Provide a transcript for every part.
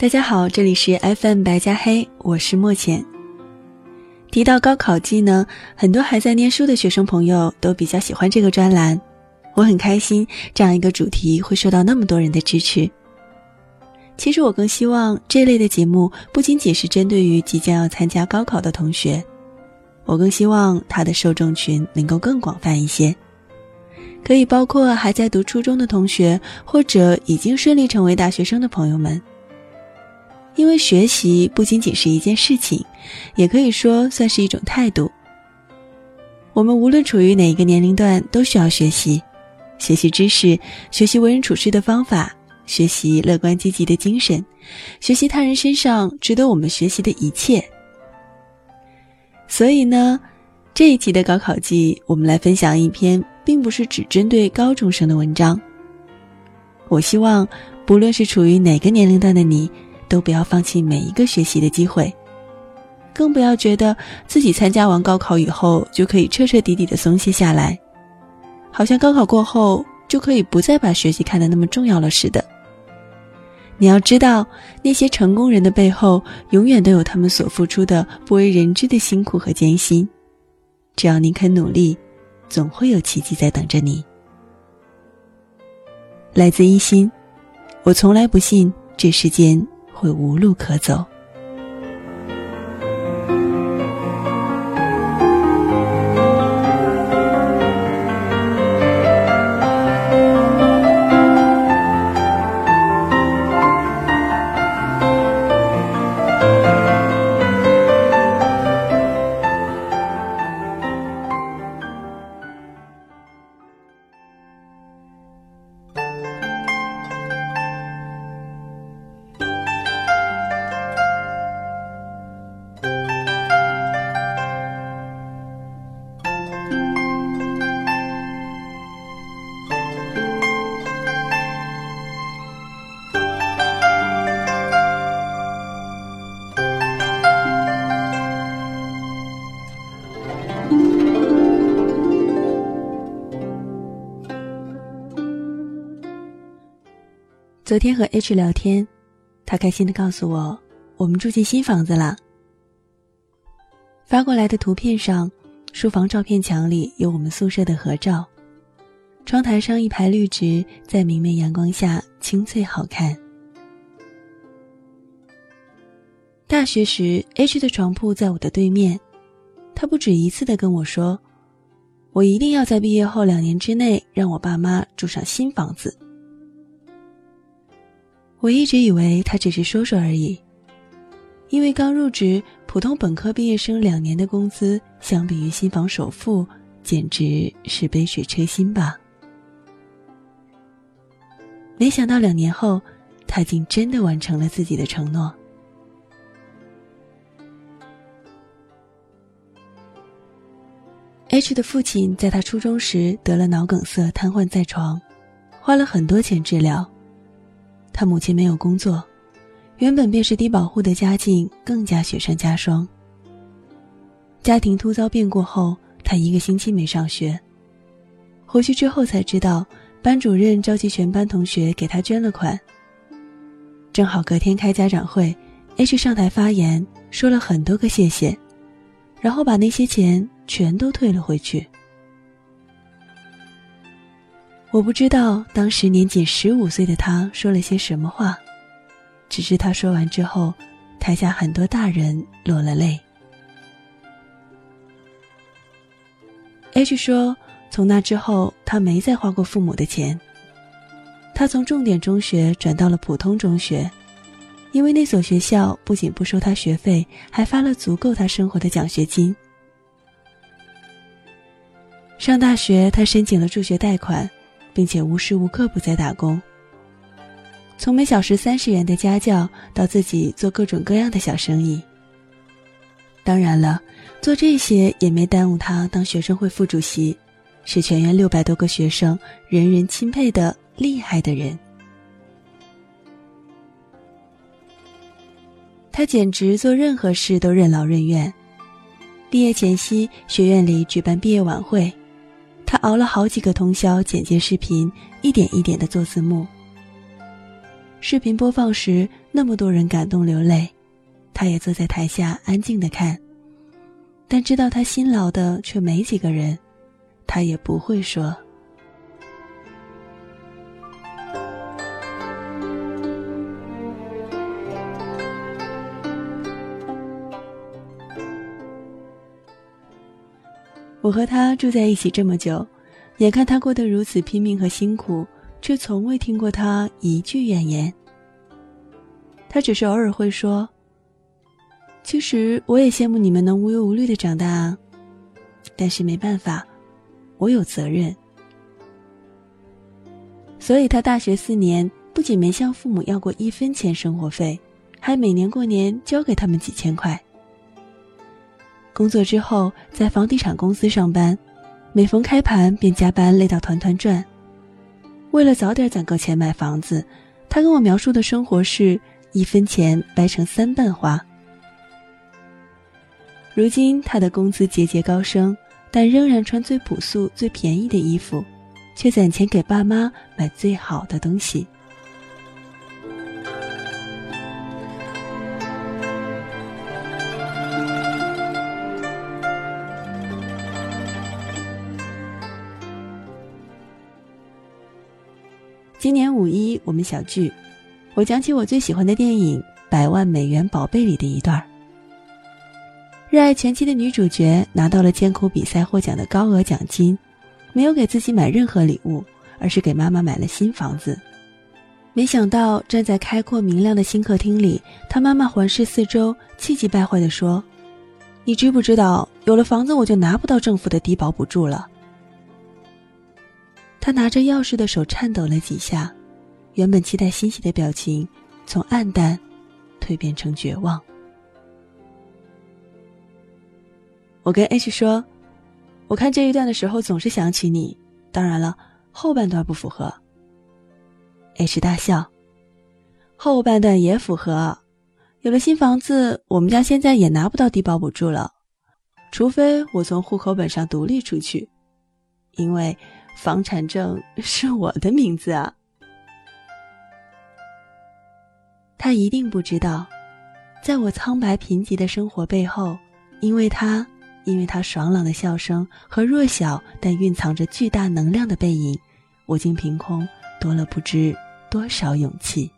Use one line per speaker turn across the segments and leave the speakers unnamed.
大家好，这里是 FM 白加黑，我是莫浅。提到高考季呢，很多还在念书的学生朋友都比较喜欢这个专栏，我很开心这样一个主题会受到那么多人的支持。其实我更希望这类的节目不仅仅是针对于即将要参加高考的同学，我更希望它的受众群能够更广泛一些，可以包括还在读初中的同学，或者已经顺利成为大学生的朋友们。因为学习不仅仅是一件事情，也可以说算是一种态度。我们无论处于哪一个年龄段，都需要学习，学习知识，学习为人处事的方法，学习乐观积极的精神，学习他人身上值得我们学习的一切。所以呢，这一期的高考季，我们来分享一篇并不是只针对高中生的文章。我希望，不论是处于哪个年龄段的你。都不要放弃每一个学习的机会，更不要觉得自己参加完高考以后就可以彻彻底底的松懈下来，好像高考过后就可以不再把学习看得那么重要了似的。你要知道，那些成功人的背后，永远都有他们所付出的不为人知的辛苦和艰辛。只要你肯努力，总会有奇迹在等着你。来自一心，我从来不信这世间。会无路可走。昨天和 H 聊天，他开心的告诉我，我们住进新房子了。发过来的图片上，书房照片墙里有我们宿舍的合照，窗台上一排绿植在明媚阳光下清脆好看。大学时，H 的床铺在我的对面，他不止一次的跟我说，我一定要在毕业后两年之内让我爸妈住上新房子。我一直以为他只是说说而已，因为刚入职，普通本科毕业生两年的工资，相比于新房首付，简直是杯水车薪吧。没想到两年后，他竟真的完成了自己的承诺。H 的父亲在他初中时得了脑梗塞，瘫痪在床，花了很多钱治疗。他母亲没有工作，原本便是低保户的家境更加雪上加霜。家庭突遭变故后，他一个星期没上学。回去之后才知道，班主任召集全班同学给他捐了款。正好隔天开家长会，H 上台发言，说了很多个谢谢，然后把那些钱全都退了回去。我不知道当时年仅十五岁的他说了些什么话，只是他说完之后，台下很多大人落了泪。H 说：“从那之后，他没再花过父母的钱。他从重点中学转到了普通中学，因为那所学校不仅不收他学费，还发了足够他生活的奖学金。上大学，他申请了助学贷款。”并且无时无刻不在打工，从每小时三十元的家教到自己做各种各样的小生意。当然了，做这些也没耽误他当学生会副主席，是全院六百多个学生人人钦佩的厉害的人。他简直做任何事都任劳任怨。毕业前夕，学院里举办毕业晚会。他熬了好几个通宵剪接视频，一点一点的做字幕。视频播放时，那么多人感动流泪，他也坐在台下安静的看。但知道他辛劳的却没几个人，他也不会说。我和他住在一起这么久，眼看他过得如此拼命和辛苦，却从未听过他一句怨言。他只是偶尔会说：“其实我也羡慕你们能无忧无虑的长大啊，但是没办法，我有责任。”所以，他大学四年不仅没向父母要过一分钱生活费，还每年过年交给他们几千块。工作之后，在房地产公司上班，每逢开盘便加班累到团团转。为了早点攒够钱买房子，他跟我描述的生活是一分钱掰成三半花。如今他的工资节节高升，但仍然穿最朴素、最便宜的衣服，却攒钱给爸妈买最好的东西。今年五一，我们小聚，我讲起我最喜欢的电影《百万美元宝贝》里的一段热爱拳击的女主角拿到了艰苦比赛获奖的高额奖金，没有给自己买任何礼物，而是给妈妈买了新房子。没想到站在开阔明亮的新客厅里，她妈妈环视四周，气急败坏地说：“你知不知道，有了房子我就拿不到政府的低保补助了？”他拿着钥匙的手颤抖了几下，原本期待欣喜的表情从暗淡蜕变成绝望。我跟 H 说：“我看这一段的时候总是想起你，当然了，后半段不符合。”H 大笑：“后半段也符合。有了新房子，我们家现在也拿不到低保补助了，除非我从户口本上独立出去，因为。”房产证是我的名字啊！他一定不知道，在我苍白贫瘠的生活背后，因为他，因为他爽朗的笑声和弱小但蕴藏着巨大能量的背影，我竟凭空多了不知多少勇气。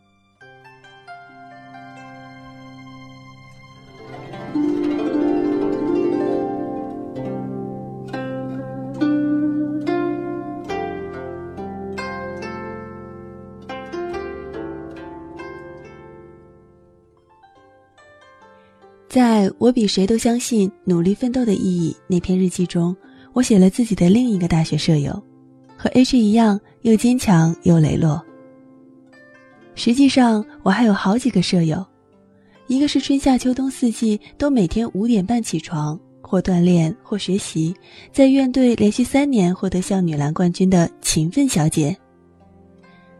我比谁都相信努力奋斗的意义那篇日记中，我写了自己的另一个大学舍友，和 H 一样又坚强又磊落。实际上，我还有好几个舍友，一个是春夏秋冬四季都每天五点半起床，或锻炼或学习，在院队连续三年获得校女篮冠军的勤奋小姐。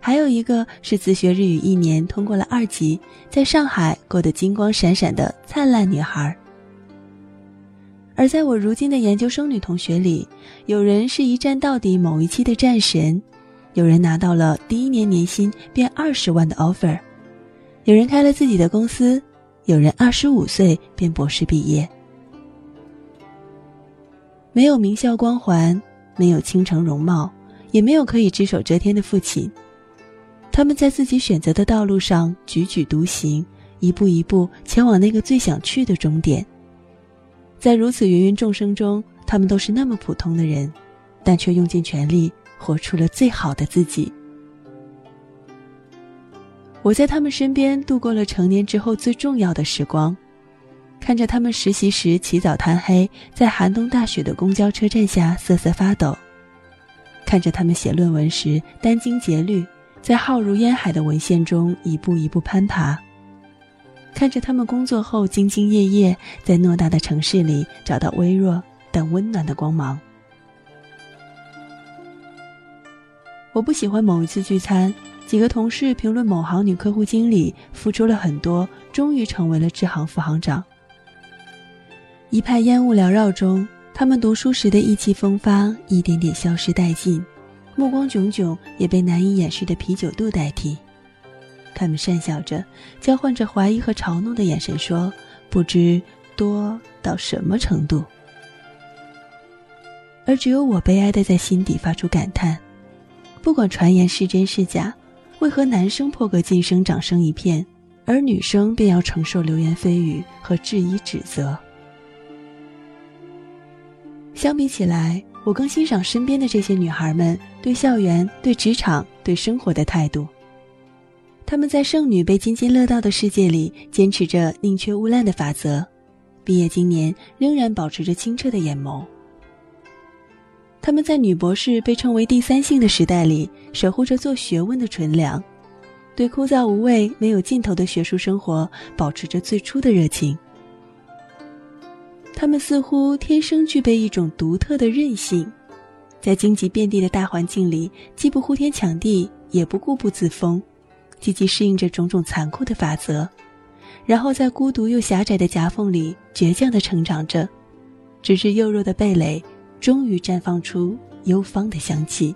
还有一个是自学日语一年通过了二级，在上海过得金光闪闪的灿烂女孩。而在我如今的研究生女同学里，有人是一战到底某一期的战神，有人拿到了第一年年薪便二十万的 offer，有人开了自己的公司，有人二十五岁便博士毕业。没有名校光环，没有倾城容貌，也没有可以只手遮天的父亲。他们在自己选择的道路上踽踽独行，一步一步前往那个最想去的终点。在如此芸芸众生中，他们都是那么普通的人，但却用尽全力活出了最好的自己。我在他们身边度过了成年之后最重要的时光，看着他们实习时起早贪黑，在寒冬大雪的公交车站下瑟瑟发抖，看着他们写论文时殚精竭虑。在浩如烟海的文献中一步一步攀爬，看着他们工作后兢兢业业，在偌大的城市里找到微弱但温暖的光芒。我不喜欢某一次聚餐，几个同事评论某行女客户经理付出了很多，终于成为了支行副行长。一派烟雾缭绕中，他们读书时的意气风发一点点消失殆尽。目光炯炯，也被难以掩饰的啤酒肚代替。他们讪笑着，交换着怀疑和嘲弄的眼神，说：“不知多到什么程度。”而只有我悲哀的在心底发出感叹：不管传言是真是假，为何男生破格晋升，掌声一片，而女生便要承受流言蜚语和质疑指责？相比起来，我更欣赏身边的这些女孩们对校园、对职场、对生活的态度。他们在剩女被津津乐道的世界里，坚持着宁缺毋滥的法则，毕业今年仍然保持着清澈的眼眸。他们在女博士被称为第三性的时代里，守护着做学问的纯良，对枯燥无味、没有尽头的学术生活保持着最初的热情。他们似乎天生具备一种独特的韧性，在荆棘遍地的大环境里，既不呼天抢地，也不固步自封，积极适应着种种残酷的法则，然后在孤独又狭窄的夹缝里倔强地成长着，直至幼弱的蓓蕾终于绽放出幽芳的香气。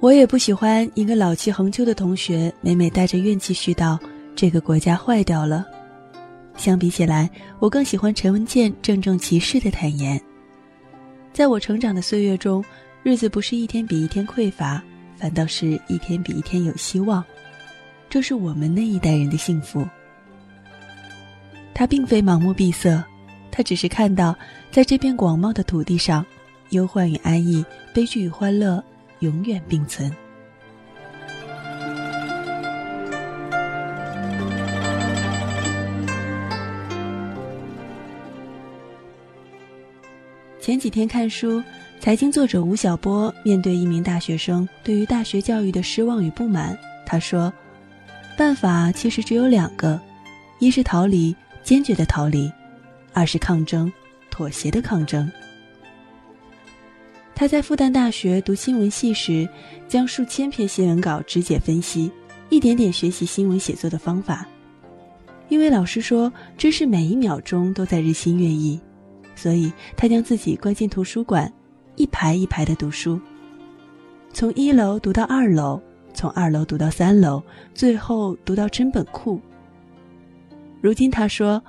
我也不喜欢一个老气横秋的同学，每每带着怨气絮叨。这个国家坏掉了。相比起来，我更喜欢陈文健郑重其事的坦言。在我成长的岁月中，日子不是一天比一天匮乏，反倒是一天比一天有希望。这是我们那一代人的幸福。他并非盲目闭塞，他只是看到，在这片广袤的土地上，忧患与安逸、悲剧与欢乐永远并存。前几天看书，财经作者吴晓波面对一名大学生对于大学教育的失望与不满，他说：“办法其实只有两个，一是逃离，坚决的逃离；二是抗争，妥协的抗争。”他在复旦大学读新闻系时，将数千篇新闻稿肢解分析，一点点学习新闻写作的方法。因为老师说，知识每一秒钟都在日新月异。所以他将自己关进图书馆，一排一排的读书，从一楼读到二楼，从二楼读到三楼，最后读到真本库。如今他说：“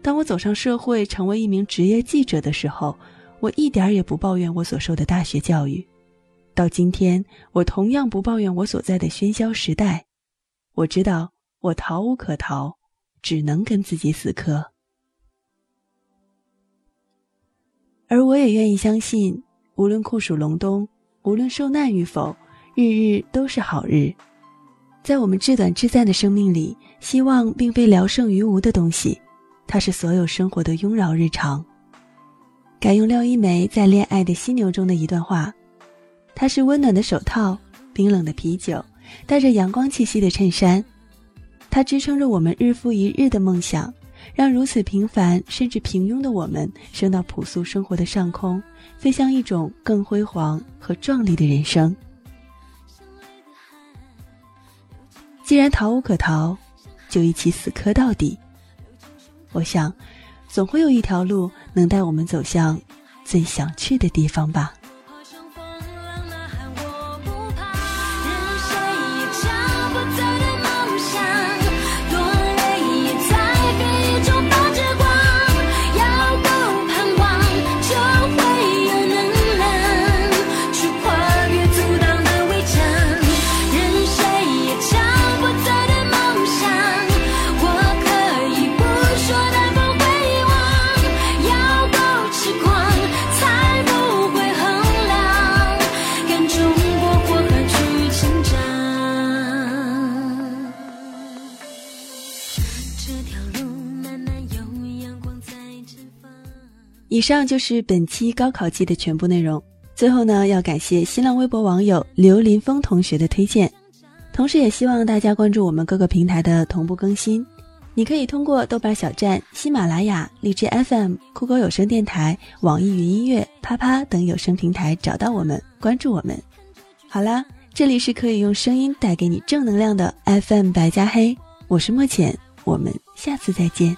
当我走上社会，成为一名职业记者的时候，我一点也不抱怨我所受的大学教育。到今天，我同样不抱怨我所在的喧嚣时代。我知道我逃无可逃，只能跟自己死磕。”而我也愿意相信，无论酷暑隆冬，无论受难与否，日日都是好日。在我们至短至暂的生命里，希望并非聊胜于无的东西，它是所有生活的庸扰日常。改用廖一梅在《恋爱的犀牛》中的一段话：它是温暖的手套，冰冷的啤酒，带着阳光气息的衬衫，它支撑着我们日复一日的梦想。让如此平凡甚至平庸的我们升到朴素生活的上空，飞向一种更辉煌和壮丽的人生。既然逃无可逃，就一起死磕到底。我想，总会有一条路能带我们走向最想去的地方吧。以上就是本期高考季的全部内容。最后呢，要感谢新浪微博网友刘林峰同学的推荐，同时也希望大家关注我们各个平台的同步更新。你可以通过豆瓣小站、喜马拉雅、荔枝 FM、酷狗有声电台、网易云音乐、啪啪等有声平台找到我们，关注我们。好啦，这里是可以用声音带给你正能量的 FM 白加黑，我是莫浅，我们下次再见。